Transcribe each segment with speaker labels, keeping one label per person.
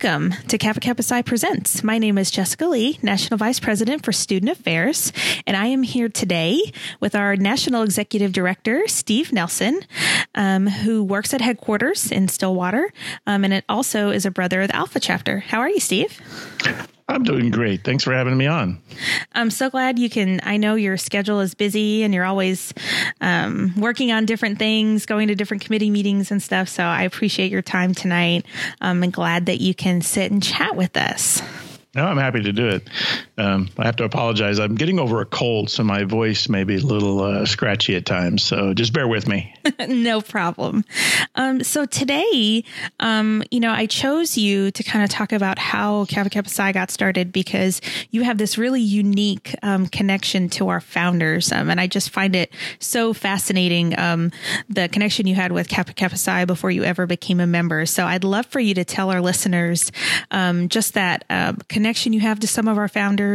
Speaker 1: Welcome to Kappa Kappa Psi Presents. My name is Jessica Lee, National Vice President for Student Affairs, and I am here today with our National Executive Director, Steve Nelson, um, who works at headquarters in Stillwater, um, and it also is a brother of the Alpha chapter. How are you, Steve?
Speaker 2: I'm doing great. Thanks for having me on.
Speaker 1: I'm so glad you can. I know your schedule is busy and you're always um, working on different things, going to different committee meetings and stuff. So I appreciate your time tonight. Um, and glad that you can sit and chat with us.
Speaker 2: No, I'm happy to do it. Um, I have to apologize. I'm getting over a cold, so my voice may be a little uh, scratchy at times. So just bear with me.
Speaker 1: no problem. Um, so today, um, you know, I chose you to kind of talk about how Kappa Kappa Psi got started because you have this really unique um, connection to our founders, um, and I just find it so fascinating um, the connection you had with Kappa Kappa Psi before you ever became a member. So I'd love for you to tell our listeners just that uh, connection you have to some of our founders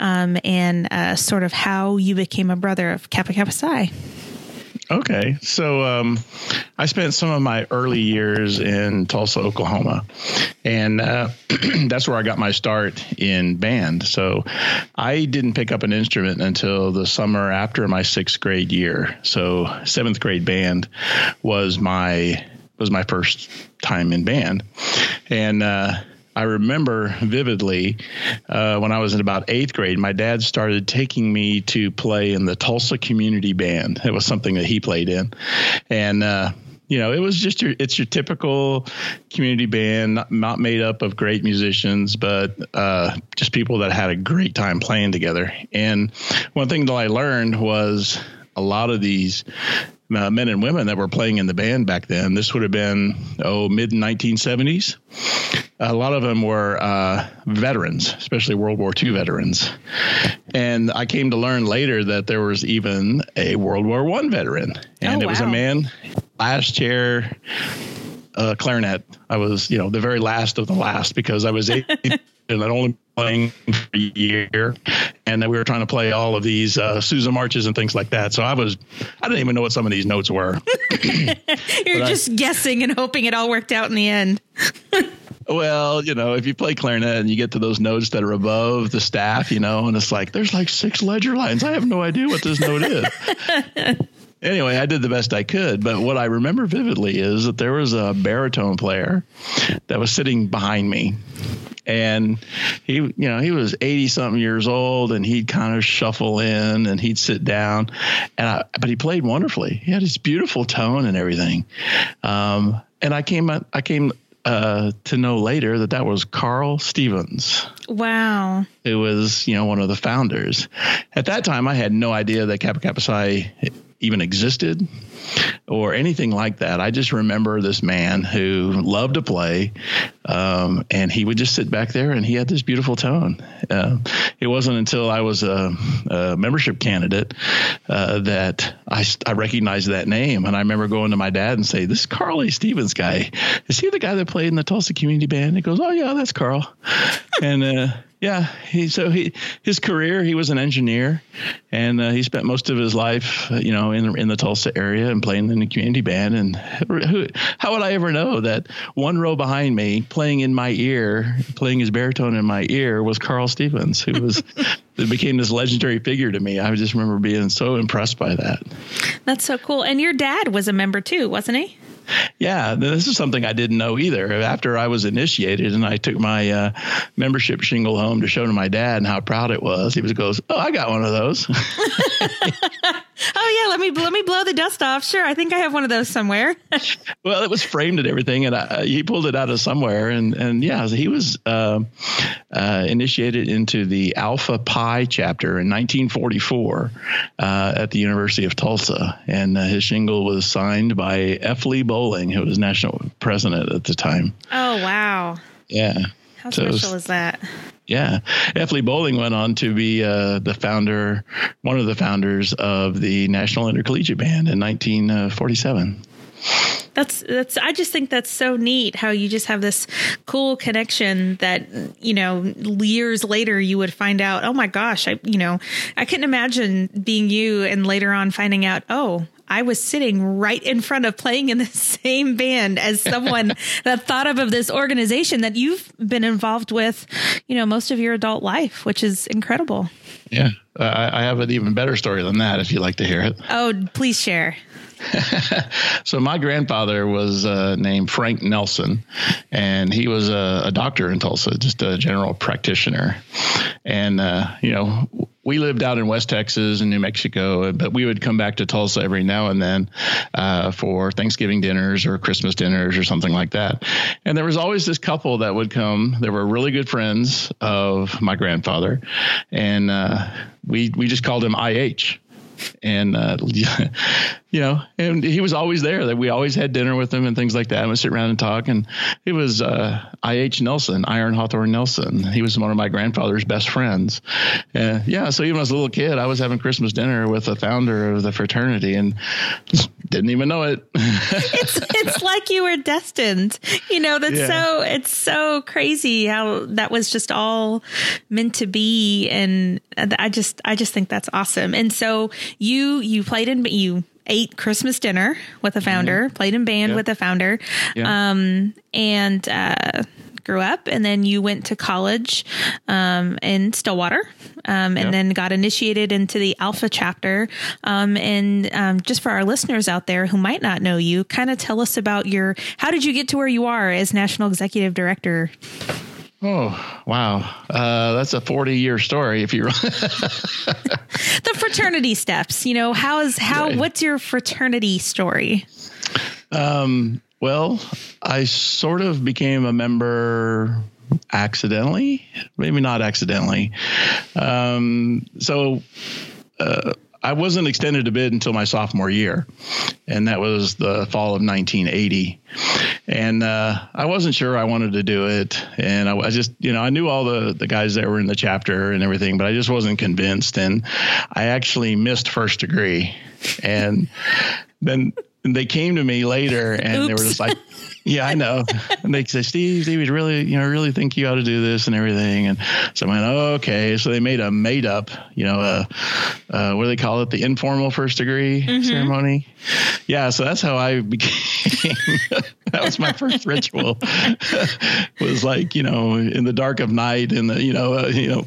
Speaker 1: um, and uh, sort of how you became a brother of Kappa Kappa Psi.
Speaker 2: Okay, so um, I spent some of my early years in Tulsa, Oklahoma, and uh, that's where I got my start in band. So I didn't pick up an instrument until the summer after my sixth grade year. So seventh grade band was my was my first time in band, and uh, I remember vividly uh, when I was in about eighth grade, my dad started taking me to play in the Tulsa Community Band. It was something that he played in, and uh, you know, it was just your it's your typical community band, not, not made up of great musicians, but uh, just people that had a great time playing together. And one thing that I learned was a lot of these uh, men and women that were playing in the band back then. This would have been oh mid 1970s. A lot of them were uh, veterans, especially World War II veterans. And I came to learn later that there was even a World War One veteran, and oh, it was a man last chair uh, clarinet. I was, you know, the very last of the last because I was eight I'd only playing for a year, and then we were trying to play all of these uh, Sousa marches and things like that. So I was, I didn't even know what some of these notes were.
Speaker 1: You're just I, guessing and hoping it all worked out in the end.
Speaker 2: well, you know, if you play clarinet and you get to those notes that are above the staff, you know, and it's like there's like six ledger lines. I have no idea what this note is. anyway, I did the best I could. But what I remember vividly is that there was a baritone player that was sitting behind me. And he, you know, he was 80 something years old and he'd kind of shuffle in and he'd sit down. And I, but he played wonderfully. He had this beautiful tone and everything. Um, and I came, I came uh, to know later that that was Carl Stevens.
Speaker 1: Wow.
Speaker 2: It was, you know, one of the founders. At that time, I had no idea that Kappa Kappa Psi even existed or anything like that. I just remember this man who loved to play, um, and he would just sit back there and he had this beautiful tone. Uh, it wasn't until I was a, a membership candidate uh, that I, I recognized that name. And I remember going to my dad and say, "This is Carl A. Stevens guy. Is he the guy that played in the Tulsa Community Band?" He goes, "Oh yeah, that's Carl." and uh, yeah, he so he his career he was an engineer, and uh, he spent most of his life uh, you know in in the Tulsa area and playing in the community band. And who, how would I ever know that one row behind me, playing in my ear, playing his baritone in my ear, was Carl Stevens, who was it became this legendary figure to me. I just remember being so impressed by that.
Speaker 1: That's so cool. And your dad was a member too, wasn't he?
Speaker 2: Yeah, this is something I didn't know either. After I was initiated and I took my uh, membership shingle home to show to my dad and how proud it was, he was goes, "Oh, I got one of those."
Speaker 1: oh yeah, let me let me blow the dust off. Sure, I think I have one of those somewhere.
Speaker 2: well, it was framed and everything, and I, he pulled it out of somewhere, and and yeah, he was uh, uh, initiated into the Alpha Pi chapter in 1944 uh, at the University of Tulsa, and uh, his shingle was signed by F. Lee Bowling, who was national president at the time.
Speaker 1: Oh wow!
Speaker 2: Yeah.
Speaker 1: How so special is that?
Speaker 2: Yeah, F. Lee Bowling went on to be uh, the founder, one of the founders of the National Intercollegiate Band in 1947.
Speaker 1: That's that's I just think that's so neat how you just have this cool connection that you know years later you would find out oh my gosh I you know I couldn't imagine being you and later on finding out oh I was sitting right in front of playing in the same band as someone that thought of, of this organization that you've been involved with, you know, most of your adult life, which is incredible.
Speaker 2: Yeah. I, I have an even better story than that if you'd like to hear it.
Speaker 1: Oh, please share.
Speaker 2: so my grandfather was uh, named Frank Nelson, and he was a, a, doctor in Tulsa, just a general practitioner. And uh, you know, we lived out in West Texas and New Mexico, but we would come back to Tulsa every now and then uh, for Thanksgiving dinners or Christmas dinners or something like that. And there was always this couple that would come. They were really good friends of my grandfather, and uh, we we just called him IH and uh, you know, and he was always there. That we always had dinner with him and things like that. And we sit around and talk. And it was uh, I. H. Nelson, Iron Hawthorne Nelson. He was one of my grandfather's best friends. Uh, yeah, so even as a little kid, I was having Christmas dinner with the founder of the fraternity, and didn't even know it.
Speaker 1: it's it's like you were destined. You know, that's yeah. so it's so crazy how that was just all meant to be, and I just I just think that's awesome. And so you you played in but you ate Christmas dinner with the founder, mm-hmm. played in band yeah. with the founder, yeah. um, and uh, grew up. And then you went to college um, in Stillwater, um, and yeah. then got initiated into the Alpha chapter. Um, and um, just for our listeners out there who might not know you, kind of tell us about your how did you get to where you are as national executive director?
Speaker 2: Oh wow, uh, that's a forty-year story. If you
Speaker 1: the fraternity steps, you know, how is how? Right. What's your fraternity story?
Speaker 2: Um, well, I sort of became a member accidentally, maybe not accidentally. Um, so. Uh, I wasn't extended to bid until my sophomore year, and that was the fall of 1980. And uh, I wasn't sure I wanted to do it, and I, I, just, you know, I knew all the the guys that were in the chapter and everything, but I just wasn't convinced. And I actually missed first degree, and then they came to me later, and Oops. they were just like yeah, I know. and they said, Steve, Steve, really, you know, really think you ought to do this and everything. And so I went, oh, okay. So they made a made up, you know, uh, uh, what do they call it? The informal first degree mm-hmm. ceremony. Yeah. So that's how I became. that was my first ritual. was like, you know, in the dark of night and the, you know, uh, you know,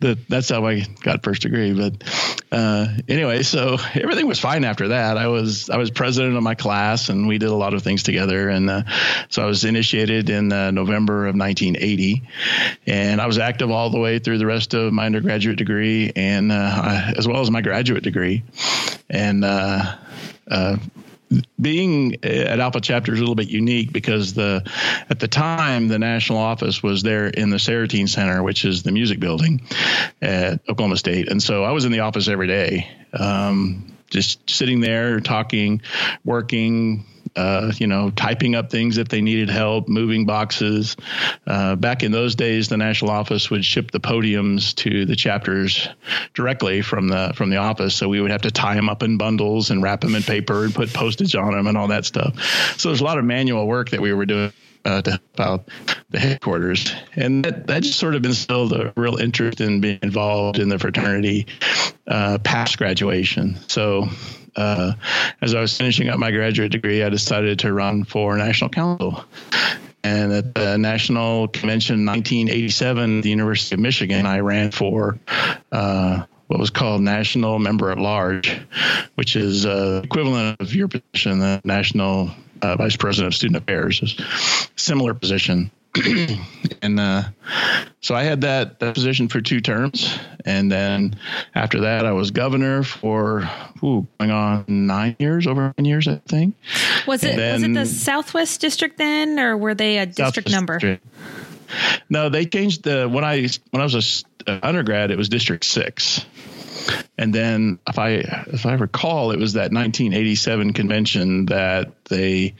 Speaker 2: that that's how I got first degree. But uh, anyway, so everything was fine after that. I was I was president of my class, and we did a lot of things together. And uh, so I was initiated in uh, November of 1980, and I was active all the way through the rest of my undergraduate degree, and uh, as well as my graduate degree. And uh, uh, being at Alpha Chapter is a little bit unique because the at the time the national office was there in the Seretean Center, which is the music building at Oklahoma State, and so I was in the office every day, um, just sitting there talking, working, uh, you know, typing up things if they needed help, moving boxes. Uh, back in those days, the national office would ship the podiums to the chapters directly from the from the office, so we would have to tie them up in bundles and wrap them in paper and put postage on them and all that stuff. So there's a lot of manual work that we were doing. Uh, to help out the headquarters. And that, that just sort of instilled a real interest in being involved in the fraternity uh, past graduation. So uh, as I was finishing up my graduate degree, I decided to run for national council. And at the National Convention 1987 at the University of Michigan, I ran for uh, what was called National Member at Large, which is uh, equivalent of your position, the National uh, Vice President of Student Affairs, is similar position. and uh, so I had that, that position for two terms, and then after that, I was governor for ooh, going on nine years, over nine years, I think.
Speaker 1: Was it then, was it the Southwest District then, or were they a district Southwest number? District.
Speaker 2: No, they changed the when I when I was a undergrad, it was District Six. And then, if I if I recall, it was that 1987 convention that they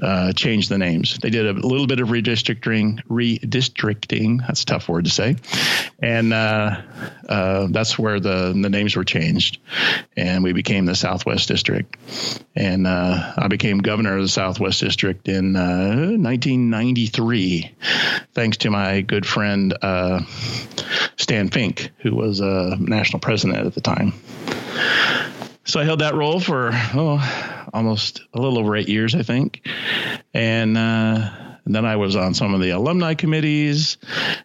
Speaker 2: uh, changed the names. They did a little bit of redistricting. Redistricting. That's a tough word to say. And uh, uh, that's where the the names were changed, and we became the Southwest District. And uh, I became governor of the Southwest District in 1993, uh, thanks to my good friend uh, Stan Fink, who was a national president at the time. So I held that role for oh, almost a little over eight years, I think, and. Uh, and then I was on some of the alumni committees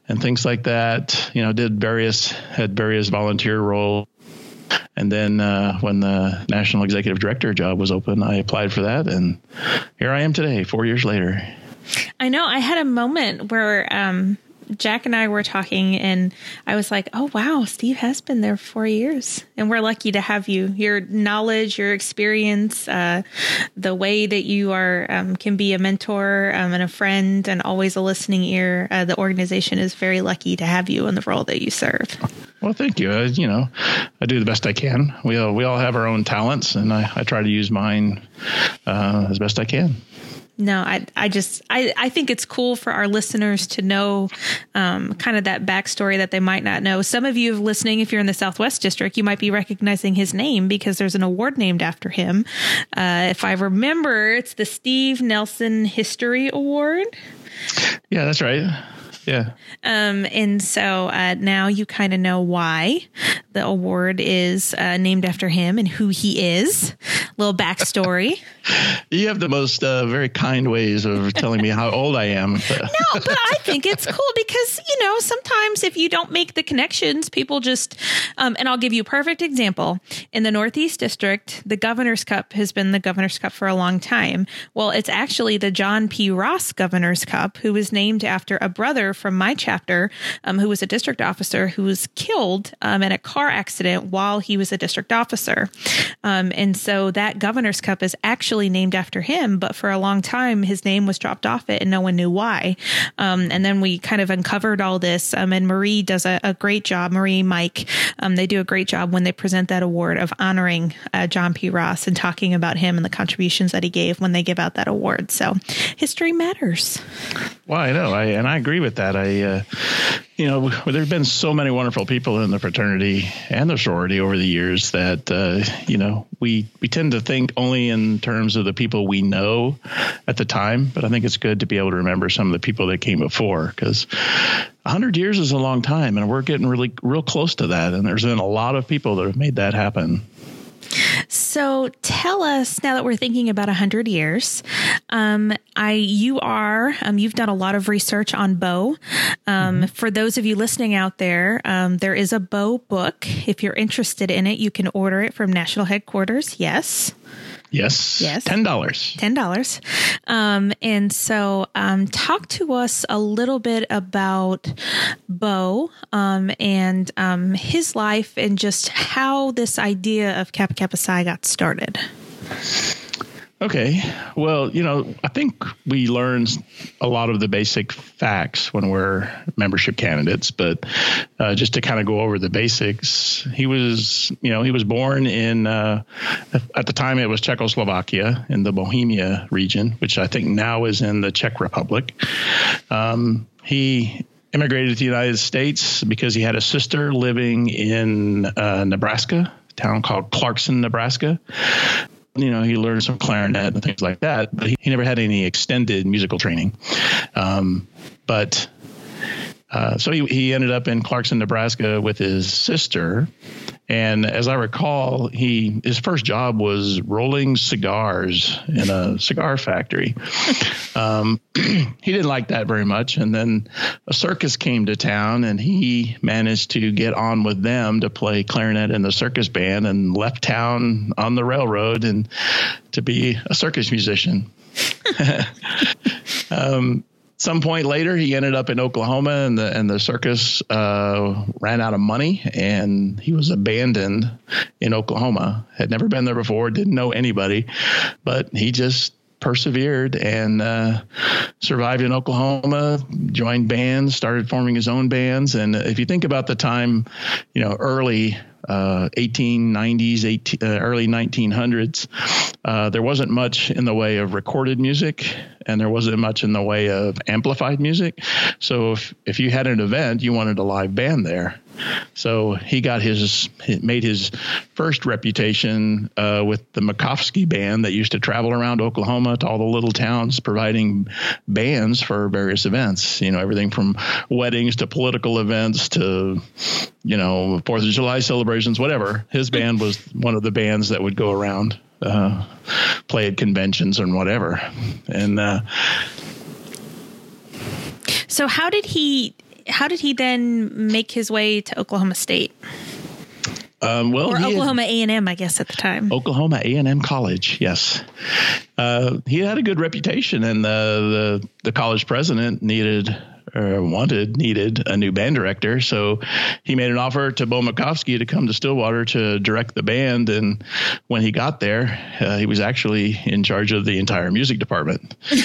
Speaker 2: and things like that. You know, did various had various volunteer roles. And then uh, when the national executive director job was open, I applied for that, and here I am today, four years later.
Speaker 1: I know. I had a moment where um, Jack and I were talking, and I was like, "Oh wow, Steve has been there four years, and we're lucky to have you. Your knowledge, your experience, uh, the way that you are um, can be a mentor um, and a friend, and always a listening ear. Uh, the organization is very lucky to have you in the role that you serve."
Speaker 2: Well, thank you. Uh, you know, I do the best I can. We all, we all have our own talents, and I, I try to use mine uh, as best I can
Speaker 1: no, I, I just, I, I think it's cool for our listeners to know, um, kind of that backstory that they might not know. Some of you listening, if you're in the Southwest District, you might be recognizing his name because there's an award named after him. Uh, if I remember, it's the Steve Nelson History Award.
Speaker 2: Yeah, that's right. Yeah.
Speaker 1: Um, and so uh, now you kind of know why the award is uh, named after him and who he is. Little backstory.
Speaker 2: you have the most uh, very kind ways of telling me how old I am.
Speaker 1: no, but I think it's cool because you know sometimes if you don't make the connections, people just. Um, and I'll give you a perfect example. In the Northeast District, the Governor's Cup has been the Governor's Cup for a long time. Well, it's actually the John P. Ross Governor's Cup, who was named after a brother from my chapter, um, who was a district officer who was killed um, in a car accident while he was a district officer. Um, and so that Governor's Cup is actually named after him, but for a long time, his name was dropped off it and no one knew why. Um, and then we kind of uncovered all this. Um, and Marie does a, a, great job. Marie, Mike, um, they do a great job when they present that award of honoring uh, John P. Ross and talking about him and the contributions that he gave when they give out that award. So history matters.
Speaker 2: Well, I know. I, and I agree with that that. I, uh, you know, there've been so many wonderful people in the fraternity and the sorority over the years that, uh, you know, we we tend to think only in terms of the people we know at the time. But I think it's good to be able to remember some of the people that came before because. 100 years is a long time and we're getting really real close to that and there's been a lot of people that have made that happen
Speaker 1: so tell us now that we're thinking about 100 years um, i you are um, you've done a lot of research on Bo. um, mm-hmm. for those of you listening out there um, there is a Bo book if you're interested in it you can order it from national headquarters yes
Speaker 2: Yes.
Speaker 1: Yes.
Speaker 2: Ten dollars.
Speaker 1: Ten dollars. Um, and so, um, talk to us a little bit about Bo um, and um, his life and just how this idea of Kappa Kappa Psi got started.
Speaker 2: Okay. Well, you know, I think we learn a lot of the basic facts when we're membership candidates, but uh, just to kind of go over the basics, he was, you know, he was born in, uh, at the time it was Czechoslovakia in the Bohemia region, which I think now is in the Czech Republic. Um, he immigrated to the United States because he had a sister living in uh, Nebraska, town called Clarkson, Nebraska you know, he learned some clarinet and things like that, but he, he never had any extended musical training. Um, but uh, so he, he ended up in Clarkson, Nebraska with his sister. And as I recall, he his first job was rolling cigars in a cigar factory. Um, he didn't like that very much, and then a circus came to town, and he managed to get on with them to play clarinet in the circus band, and left town on the railroad and to be a circus musician. um, some point later, he ended up in Oklahoma, and the and the circus uh, ran out of money, and he was abandoned in Oklahoma. Had never been there before, didn't know anybody, but he just persevered and uh, survived in Oklahoma, joined bands, started forming his own bands. And if you think about the time, you know, early uh, 1890s, 18, uh, early 1900s, uh, there wasn't much in the way of recorded music and there wasn't much in the way of amplified music. So if, if you had an event, you wanted a live band there. So he got his made his first reputation uh, with the Makovsky band that used to travel around Oklahoma to all the little towns providing bands for various events. You know, everything from weddings to political events to you know Fourth of July celebrations, whatever. His band was one of the bands that would go around. Uh, play at conventions and whatever, and uh,
Speaker 1: so how did he how did he then make his way to Oklahoma State?
Speaker 2: Um, well,
Speaker 1: or Oklahoma A and M, I guess at the time.
Speaker 2: Oklahoma A and M College, yes. Uh, he had a good reputation, and the, the the college president needed or wanted, needed a new band director. So he made an offer to Bo Makovsky to come to Stillwater to direct the band. And when he got there, uh, he was actually in charge of the entire music department.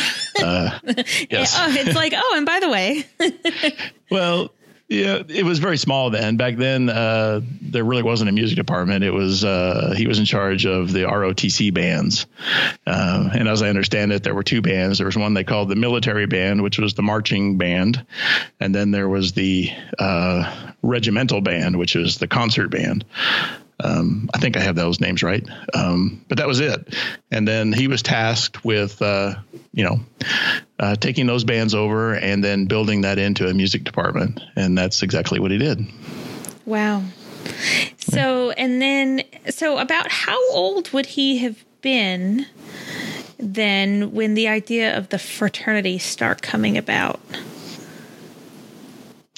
Speaker 1: Uh, yes. oh, it's like, oh, and by the way.
Speaker 2: well, yeah, it was very small then. Back then, uh, there really wasn't a music department. It was uh, he was in charge of the ROTC bands, uh, and as I understand it, there were two bands. There was one they called the military band, which was the marching band, and then there was the uh, regimental band, which was the concert band. Um, I think I have those names right. Um, but that was it. And then he was tasked with, uh, you know, uh, taking those bands over and then building that into a music department. And that's exactly what he did.
Speaker 1: Wow. So, and then, so about how old would he have been then when the idea of the fraternity start coming about?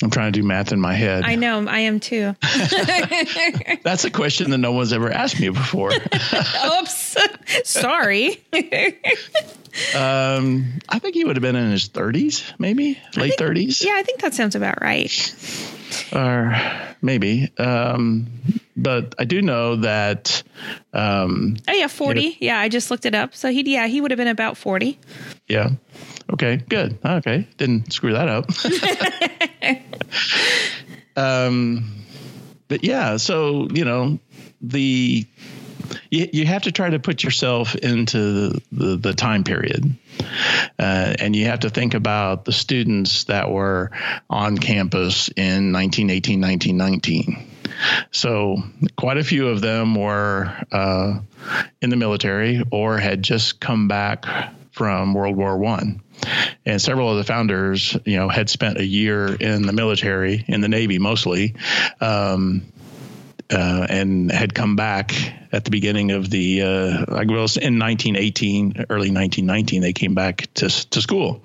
Speaker 2: I'm trying to do math in my head.
Speaker 1: I know, I am too.
Speaker 2: That's a question that no one's ever asked me before.
Speaker 1: Oops. Sorry.
Speaker 2: Um, I think he would have been in his 30s, maybe late
Speaker 1: think,
Speaker 2: 30s.
Speaker 1: Yeah, I think that sounds about right.
Speaker 2: Or maybe. Um, but I do know that. Um,
Speaker 1: oh yeah, 40. yeah, I just looked it up. So he, yeah, he would have been about 40.
Speaker 2: Yeah. Okay, good. Okay, didn't screw that up. um, but yeah, so you know the you, you have to try to put yourself into the, the, the time period. Uh, and you have to think about the students that were on campus in 1918, 1919. So, quite a few of them were uh, in the military or had just come back from World War One and several of the founders, you know, had spent a year in the military, in the Navy mostly, um, uh, and had come back at the beginning of the, uh, I guess in 1918, early 1919, they came back to to school.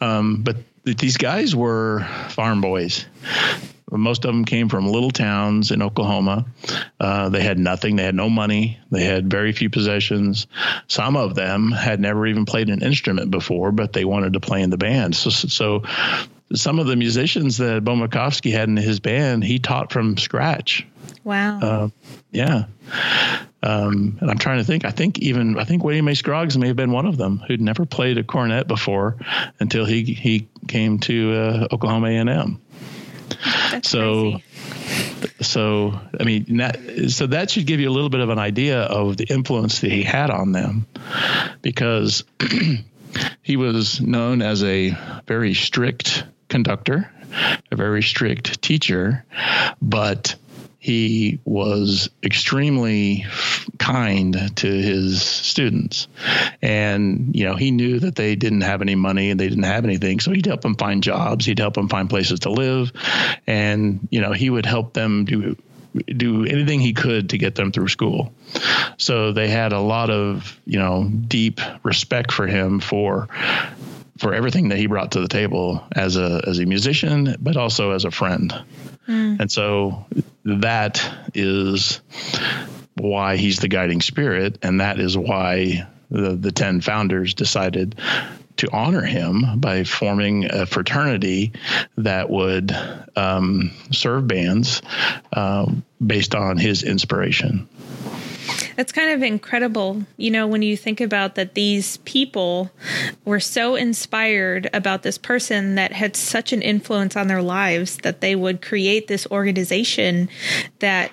Speaker 2: Um, but these guys were farm boys. Most of them came from little towns in Oklahoma. Uh, they had nothing. They had no money. They had very few possessions. Some of them had never even played an instrument before, but they wanted to play in the band. So, so some of the musicians that Bo Makovsky had in his band, he taught from scratch.
Speaker 1: Wow.
Speaker 2: Uh, yeah. Um, and I'm trying to think. I think even I think William A. Scroggs may have been one of them who'd never played a cornet before until he he came to uh, Oklahoma A&M.
Speaker 1: That's
Speaker 2: so
Speaker 1: crazy.
Speaker 2: so I mean that, so that should give you a little bit of an idea of the influence that he had on them because he was known as a very strict conductor, a very strict teacher, but he was extremely kind to his students. And, you know, he knew that they didn't have any money and they didn't have anything. So he'd help them find jobs, he'd help them find places to live. And, you know, he would help them do do anything he could to get them through school. So they had a lot of, you know, deep respect for him for for everything that he brought to the table as a as a musician, but also as a friend. Mm. And so that is why he's the guiding spirit, and that is why the, the 10 founders decided to honor him by forming a fraternity that would um, serve bands uh, based on his inspiration.
Speaker 1: That's kind of incredible, you know, when you think about that these people were so inspired about this person that had such an influence on their lives that they would create this organization that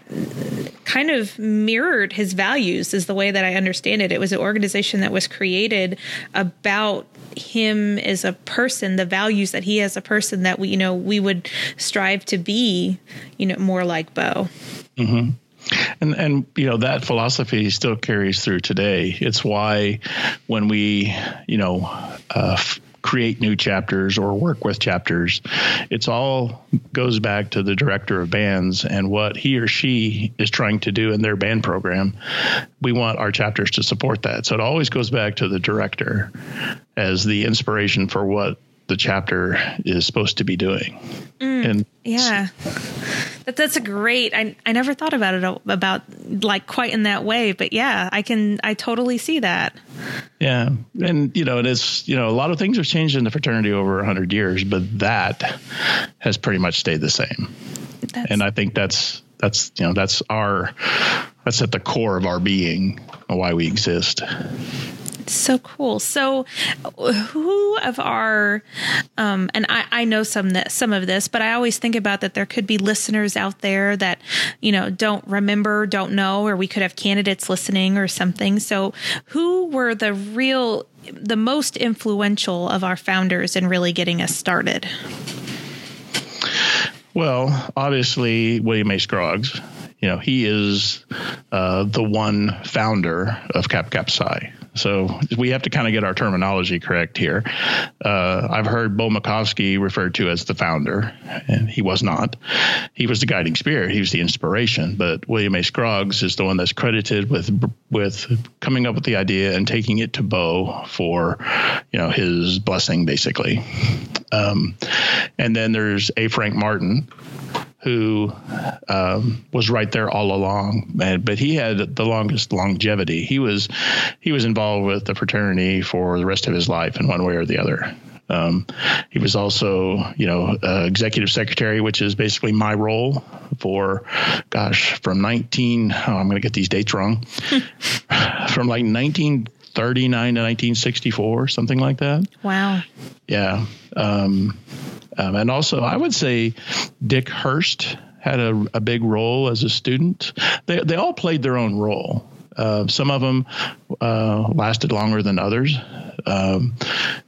Speaker 1: kind of mirrored his values, is the way that I understand it. It was an organization that was created about him as a person, the values that he as a person that we, you know, we would strive to be, you know, more like Bo.
Speaker 2: Mm-hmm. And and you know that philosophy still carries through today. It's why when we you know uh, create new chapters or work with chapters. It's all goes back to the director of bands and what he or she is trying to do in their band program. We want our chapters to support that. So it always goes back to the director as the inspiration for what the chapter is supposed to be doing.
Speaker 1: Mm, and yeah, that, that's a great. I I never thought about it about like quite in that way, but yeah, I can I totally see that.
Speaker 2: Yeah, and you know it is you know a lot of things have changed in the fraternity over hundred years, but that has pretty much stayed the same. That's, and I think that's that's you know that's our that's at the core of our being, and why we exist.
Speaker 1: So cool. So, who of our, um, and I, I know some that some of this, but I always think about that there could be listeners out there that you know don't remember, don't know, or we could have candidates listening or something. So, who were the real, the most influential of our founders in really getting us started?
Speaker 2: Well, obviously William A. Scroggs. You know, he is uh, the one founder of Cap Kappa Psi. So we have to kind of get our terminology correct here. Uh, I've heard Bo Makovsky referred to as the founder, and he was not. He was the guiding spirit. He was the inspiration. But William A. Scroggs is the one that's credited with with coming up with the idea and taking it to Bo for, you know, his blessing, basically. Um, and then there's A. Frank Martin, who um, was right there all along, and, but he had the longest longevity. He was he was involved with the fraternity for the rest of his life in one way or the other. Um, he was also, you know, uh, executive secretary, which is basically my role for, gosh, from 19. Oh, I'm going to get these dates wrong. from like 1939 to 1964, something like that.
Speaker 1: Wow.
Speaker 2: Yeah. Um, um, and also, I would say Dick Hurst had a, a, big role as a student. They, they all played their own role. Uh, some of them uh, lasted longer than others, um,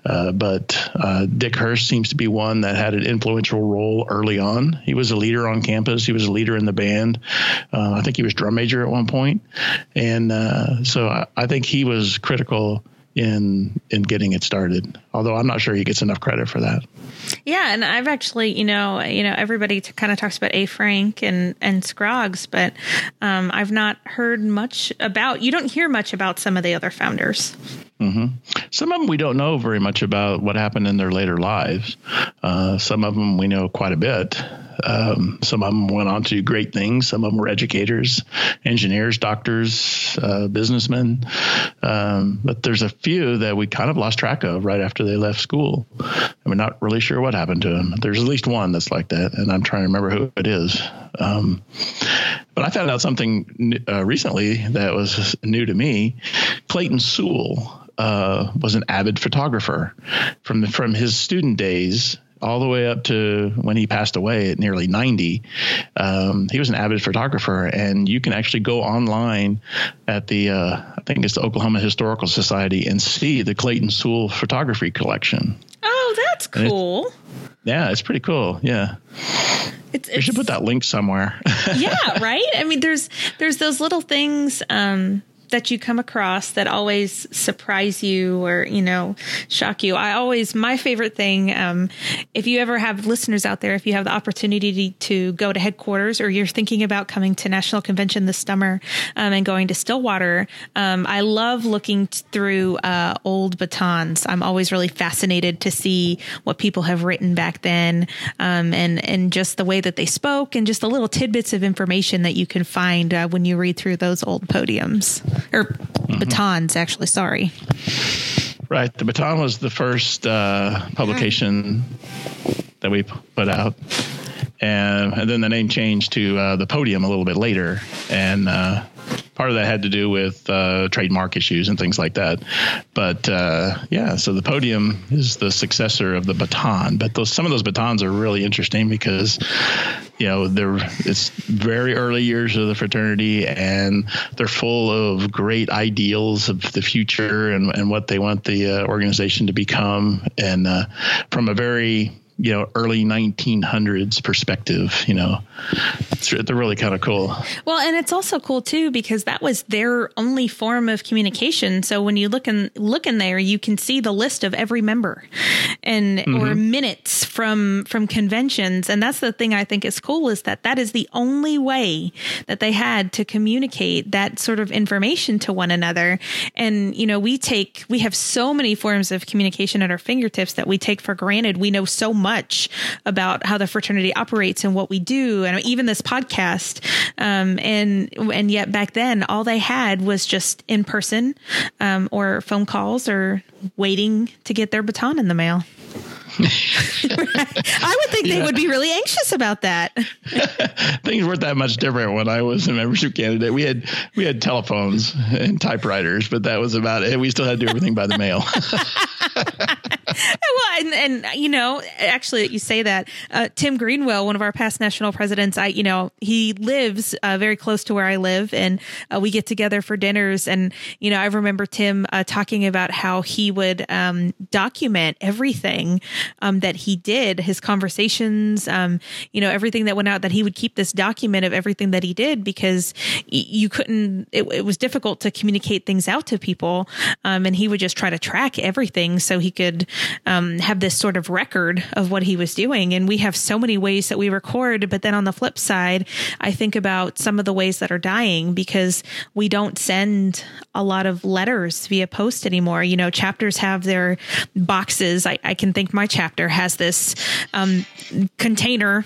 Speaker 2: uh, but uh, Dick Hurst seems to be one that had an influential role early on. He was a leader on campus. He was a leader in the band. Uh, I think he was drum major at one point, and uh, so I, I think he was critical in in getting it started. Although I'm not sure he gets enough credit for that.
Speaker 1: Yeah, and I've actually, you know, you know, everybody t- kind of talks about A. Frank and and Scroggs, but um, I've not heard much about. You don't hear much about some of the other founders.
Speaker 2: Mm-hmm. Some of them we don't know very much about what happened in their later lives. Uh, some of them we know quite a bit. Um, some of them went on to do great things. Some of them were educators, engineers, doctors, uh, businessmen. Um, but there's a few that we kind of lost track of right after they left school. And we're not really sure what happened to them. There's at least one that's like that, and I'm trying to remember who it is. Um, but I found out something uh, recently that was new to me. Clayton Sewell uh, was an avid photographer from the, from his student days all the way up to when he passed away at nearly 90. Um, he was an avid photographer, and you can actually go online at the, uh, I think it's the Oklahoma Historical Society, and see the Clayton Sewell photography collection.
Speaker 1: Oh, that's cool.
Speaker 2: It's, yeah, it's pretty cool. Yeah. It's, it's, we should put that link somewhere.
Speaker 1: yeah, right. I mean, there's there's those little things. Um, that you come across that always surprise you or you know shock you. I always my favorite thing um, if you ever have listeners out there if you have the opportunity to go to headquarters or you're thinking about coming to national convention this summer um, and going to stillwater um, i love looking through uh, old batons. I'm always really fascinated to see what people have written back then um, and and just the way that they spoke and just the little tidbits of information that you can find uh, when you read through those old podiums or mm-hmm. batons, actually. Sorry.
Speaker 2: Right. The baton was the first uh, publication that we put out. And, and then the name changed to uh, the podium a little bit later. And uh, part of that had to do with uh, trademark issues and things like that. But uh, yeah, so the podium is the successor of the baton. But those some of those batons are really interesting because you know, they're it's very early years of the fraternity, and they're full of great ideals of the future and and what they want the uh, organization to become, and uh, from a very you know early 1900s perspective you know. It's, they're really kind of cool.
Speaker 1: Well and it's also cool too because that was their only form of communication. So when you look in look in there you can see the list of every member and mm-hmm. or minutes from from conventions. And that's the thing i think is cool is that that is the only way that they had to communicate that sort of information to one another. And you know we take we have so many forms of communication at our fingertips that we take for granted. We know so much about how the fraternity operates and what we do, and even this podcast. Um, and and yet back then, all they had was just in person um, or phone calls or waiting to get their baton in the mail. I would think yeah. they would be really anxious about that.
Speaker 2: Things weren't that much different when I was a membership candidate. We had we had telephones and typewriters, but that was about it. We still had to do everything by the mail.
Speaker 1: and, and, you know, actually, you say that uh, Tim Greenwell, one of our past national presidents, I you know he lives uh, very close to where I live, and uh, we get together for dinners. And you know, I remember Tim uh, talking about how he would um, document everything um, that he did, his conversations, um, you know, everything that went out. That he would keep this document of everything that he did because you couldn't. It, it was difficult to communicate things out to people, um, and he would just try to track everything so he could um, have this sort of record of what he was doing. And we have so many ways that we record. But then on the flip side, I think about some of the ways that are dying because we don't send a lot of letters via post anymore. You know, chapters have their boxes. I, I can think my chapter has this um, container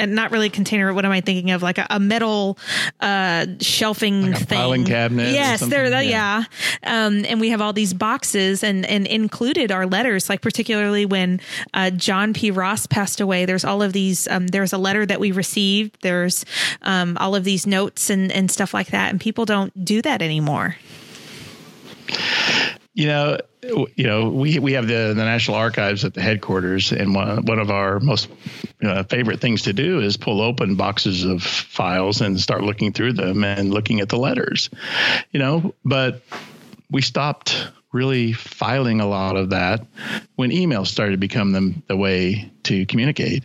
Speaker 1: and not really container. What am I thinking of? Like a, a metal uh, shelving
Speaker 2: like
Speaker 1: thing,
Speaker 2: filing cabinet.
Speaker 1: Yes, there. Yeah, yeah. Um, and we have all these boxes, and and included our letters. Like particularly when uh, John P. Ross passed away, there's all of these. Um, there's a letter that we received. There's um, all of these notes and and stuff like that, and people don't do that anymore.
Speaker 2: You know, you know, we we have the the National Archives at the headquarters, and one one of our most uh, favorite things to do is pull open boxes of files and start looking through them and looking at the letters, you know. But we stopped really filing a lot of that when email started to become the, the way to communicate.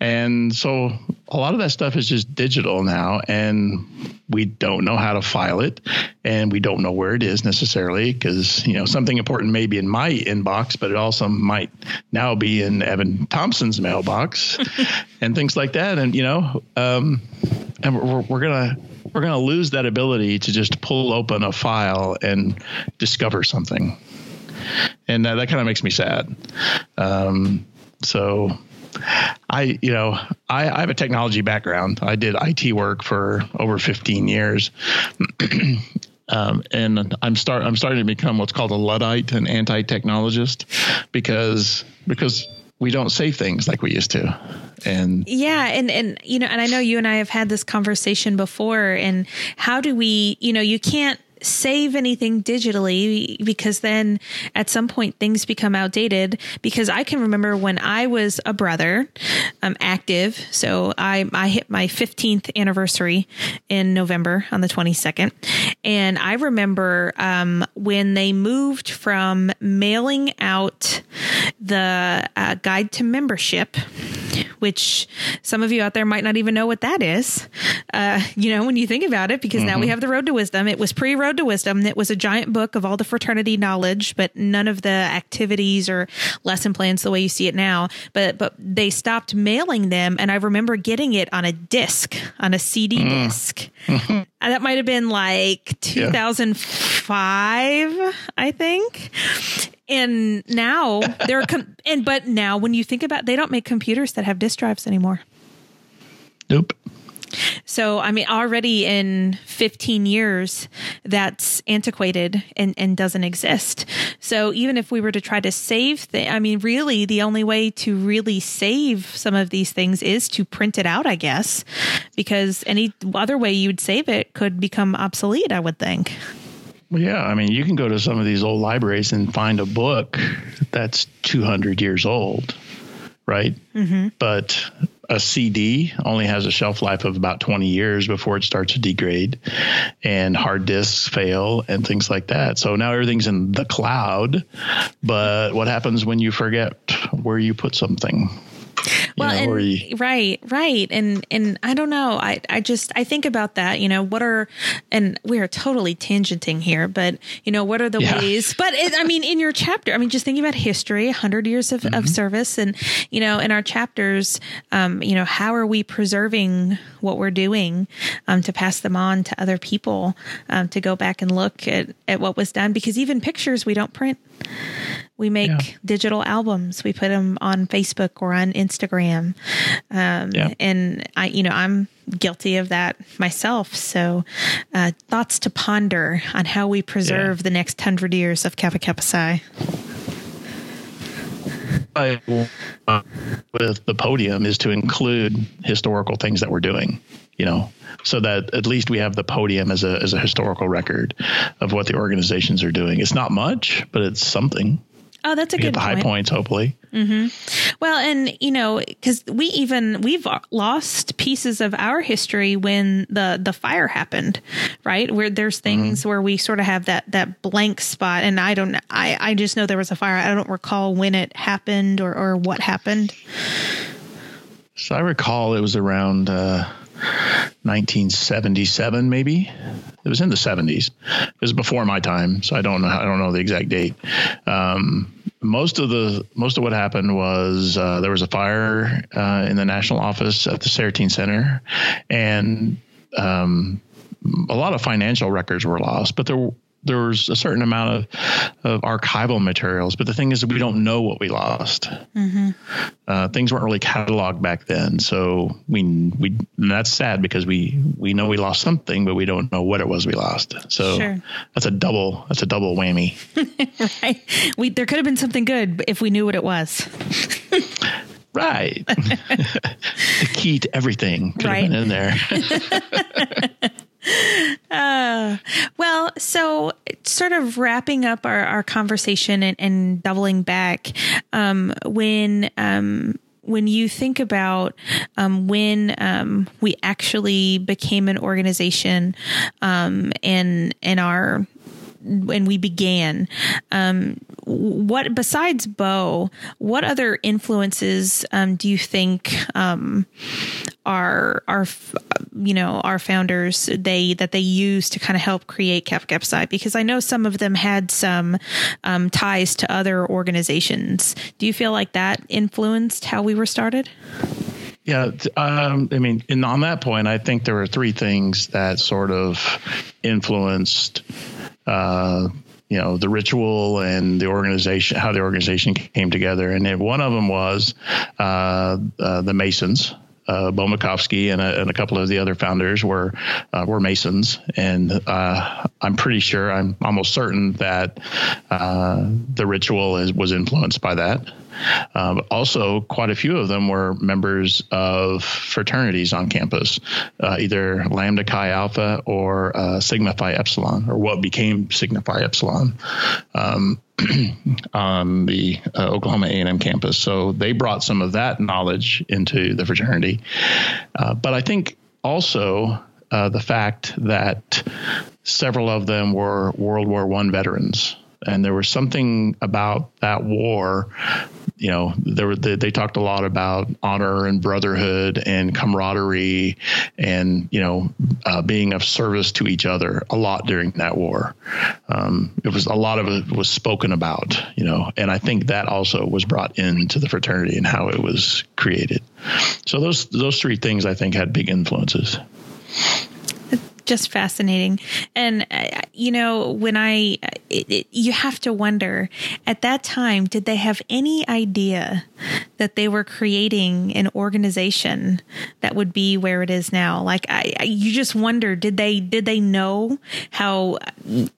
Speaker 2: And so a lot of that stuff is just digital now, and we don't know how to file it, and we don't know where it is necessarily because you know something important may be in my inbox, but it also might now be in Evan Thompson's mailbox, and things like that. And you know, um, and we're, we're gonna we're going to lose that ability to just pull open a file and discover something. And uh, that kind of makes me sad. Um, so I, you know, I, I, have a technology background. I did IT work for over 15 years. Um, and I'm start I'm starting to become what's called a luddite, an anti-technologist, because because we don't say things like we used to and
Speaker 1: yeah and and you know and i know you and i have had this conversation before and how do we you know you can't save anything digitally because then at some point things become outdated. Because I can remember when I was a brother, um, active. So I, I hit my 15th anniversary in November on the 22nd. And I remember um, when they moved from mailing out the uh, guide to membership which some of you out there might not even know what that is. Uh, you know, when you think about it, because mm-hmm. now we mm-hmm. have the Road to Wisdom. It was pre Road to Wisdom. It was a giant book of all the fraternity knowledge, but none of the activities or lesson plans the way you see it now. But but they stopped mailing them, and I remember getting it on a disc, on a CD mm. disc. That might have been like 2005, yeah. I think and now they're com- and but now when you think about they don't make computers that have disk drives anymore.
Speaker 2: Nope.
Speaker 1: So i mean already in 15 years that's antiquated and, and doesn't exist. So even if we were to try to save th- i mean really the only way to really save some of these things is to print it out i guess because any other way you'd save it could become obsolete i would think
Speaker 2: yeah, I mean, you can go to some of these old libraries and find a book that's 200 years old, right? Mm-hmm. But a CD only has a shelf life of about 20 years before it starts to degrade, and hard disks fail and things like that. So now everything's in the cloud. But what happens when you forget where you put something?
Speaker 1: well know, and you, right right and and i don't know i i just i think about that you know what are and we are totally tangenting here but you know what are the yeah. ways but it, i mean in your chapter i mean just thinking about history 100 years of, mm-hmm. of service and you know in our chapters um you know how are we preserving what we're doing um to pass them on to other people um to go back and look at at what was done because even pictures we don't print we make yeah. digital albums. We put them on Facebook or on Instagram. Um, yeah. And I, you know, I'm guilty of that myself. So, uh, thoughts to ponder on how we preserve yeah. the next hundred years of Kappa Kappa Psi.
Speaker 2: I, uh, with the podium is to include historical things that we're doing you know, so that at least we have the podium as a as a historical record of what the organizations are doing. It's not much, but it's something.
Speaker 1: Oh, that's a good
Speaker 2: the
Speaker 1: point.
Speaker 2: high points, hopefully.
Speaker 1: Mm-hmm. Well, and you know, because we even we've lost pieces of our history when the the fire happened, right? Where there's things mm-hmm. where we sort of have that that blank spot, and I don't, I I just know there was a fire. I don't recall when it happened or or what happened.
Speaker 2: So I recall it was around. Uh, 1977 maybe it was in the 70s it was before my time so i don't know i don't know the exact date um, most of the most of what happened was uh, there was a fire uh, in the national office at the Seretean Center, and um, a lot of financial records were lost. But there there was a certain amount of, of archival materials, but the thing is, we don't know what we lost. Mm-hmm. Uh, things weren't really cataloged back then, so we we that's sad because we we know we lost something, but we don't know what it was we lost. So sure. that's a double that's a double whammy.
Speaker 1: right. We there could have been something good if we knew what it was.
Speaker 2: right. the key to everything could right. have been in there.
Speaker 1: Uh, well, so sort of wrapping up our, our conversation and, and doubling back, um, when, um, when you think about um, when um, we actually became an organization um, and and our when we began. Um, what besides Bo, what other influences um, do you think um, our you know our founders they that they use to kind of help create Kappa Because I know some of them had some um, ties to other organizations. Do you feel like that influenced how we were started?
Speaker 2: Yeah, um, I mean, and on that point, I think there were three things that sort of influenced uh, you know the ritual and the organization how the organization came together and it, one of them was uh, uh, the masons uh, Makovsky and a, and a, couple of the other founders were uh, were Masons, and uh, I'm pretty sure, I'm almost certain that uh, the ritual is, was influenced by that. But also, quite a few of them were members of fraternities on campus, uh, either Lambda Chi Alpha or uh, Sigma Phi Epsilon, or what became Sigma Phi Epsilon. Um, on the uh, Oklahoma A&M campus. So they brought some of that knowledge into the fraternity. Uh, but I think also uh, the fact that several of them were World War One veterans and there was something about that war you know there were they, they, talked a lot about honor and brotherhood and camaraderie and you know uh, being of service to each other a lot during that war. Um, it was a lot of it was spoken about you know and i think that also was brought into the fraternity and how it was created. So those those three things i think had big influences
Speaker 1: just fascinating. And, uh, you know, when I, it, it, you have to wonder at that time, did they have any idea that they were creating an organization that would be where it is now? Like, I, I you just wonder, did they, did they know how,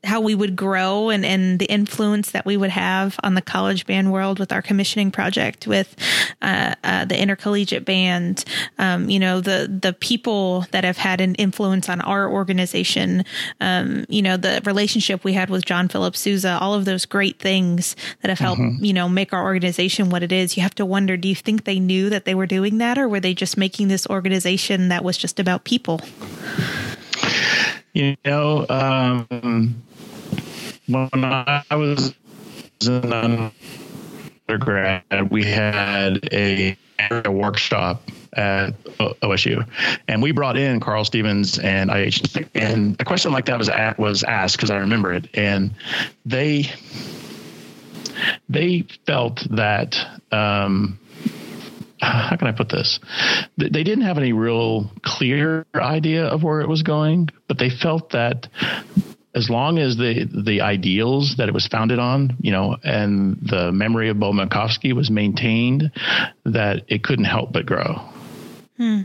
Speaker 1: how we would grow and, and the influence that we would have on the college band world with our commissioning project with, uh, uh, the intercollegiate band, um, you know, the, the people that have had an influence on our organization. Um, you know, the relationship we had with John Philip Sousa, all of those great things that have helped, mm-hmm. you know, make our organization what it is. You have to wonder, do you think they knew that they were doing that or were they just making this organization that was just about people?
Speaker 2: You know, um, when I was an undergrad, we had a, a workshop at OSU, and we brought in Carl Stevens and IH, and a question like that was at, was asked because I remember it, and they they felt that. Um, how can I put this? They didn't have any real clear idea of where it was going, but they felt that as long as the the ideals that it was founded on, you know, and the memory of Bo Makovsky was maintained, that it couldn't help but grow. Hmm.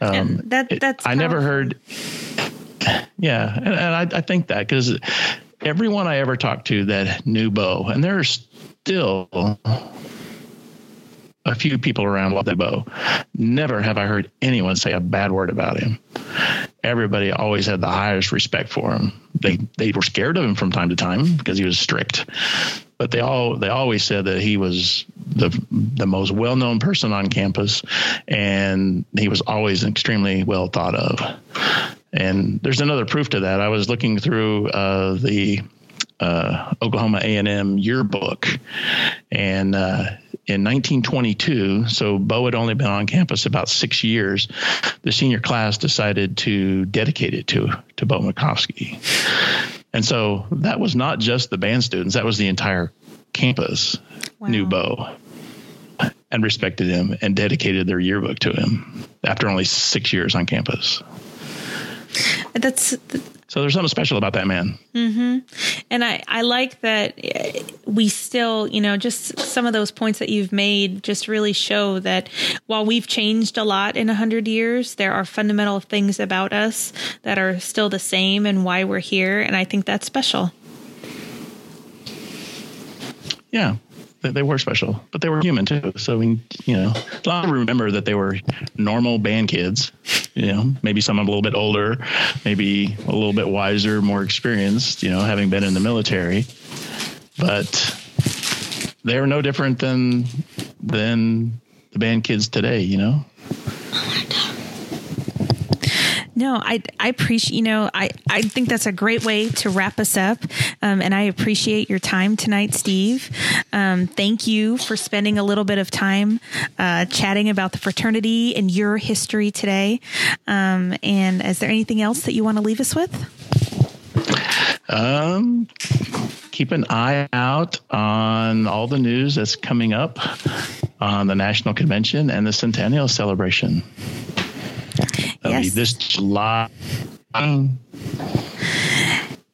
Speaker 2: Um, that that's. I never heard. Yeah, and, and I, I think that because everyone I ever talked to that knew Bo, and there's still a few people around love that Bo. Never have I heard anyone say a bad word about him. Everybody always had the highest respect for him. They they were scared of him from time to time because he was strict, but they all they always said that he was the the most well known person on campus, and he was always extremely well thought of. And there's another proof to that. I was looking through uh, the uh, Oklahoma A&M yearbook, and uh, in 1922, so Bo had only been on campus about six years, the senior class decided to dedicate it to to Bo Makovsky. And so that was not just the band students, that was the entire campus wow. knew Bo and respected him and dedicated their yearbook to him after only six years on campus.
Speaker 1: That's
Speaker 2: so there's something special about that man.
Speaker 1: Mm-hmm. And I, I like that we still, you know, just some of those points that you've made just really show that while we've changed a lot in a hundred years, there are fundamental things about us that are still the same and why we're here. And I think that's special.
Speaker 2: Yeah, they were special, but they were human too. So we, you know, a lot of remember that they were normal band kids. You know, maybe some a little bit older, maybe a little bit wiser, more experienced. You know, having been in the military, but they are no different than than the band kids today. You know.
Speaker 1: No, I I appreciate you know I I think that's a great way to wrap us up, um, and I appreciate your time tonight, Steve. Um, thank you for spending a little bit of time uh, chatting about the fraternity and your history today. Um, and is there anything else that you want to leave us with?
Speaker 2: Um, keep an eye out on all the news that's coming up on the National Convention and the Centennial Celebration. That'll yes. be this July.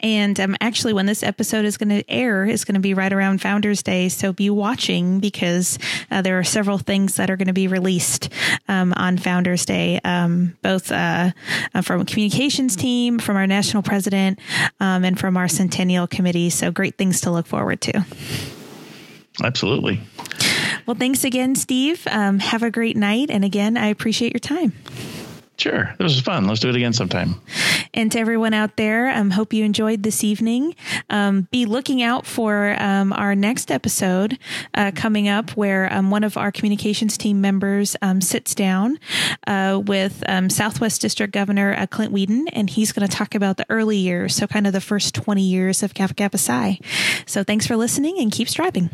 Speaker 1: And um, actually, when this episode is going to air, is going to be right around Founders Day. So be watching because uh, there are several things that are going to be released um, on Founders Day, um, both uh, uh, from a communications team, from our national president, um, and from our Centennial Committee. So great things to look forward to.
Speaker 2: Absolutely.
Speaker 1: Well, thanks again, Steve. Um, have a great night. And again, I appreciate your time.
Speaker 2: Sure. This was fun. Let's do it again sometime.
Speaker 1: And to everyone out there, I um, hope you enjoyed this evening. Um, be looking out for um, our next episode uh, coming up where um, one of our communications team members um, sits down uh, with um, Southwest District Governor uh, Clint Weeden, and he's going to talk about the early years, so kind of the first 20 years of Kappa Kappa Psi. So thanks for listening and keep striving.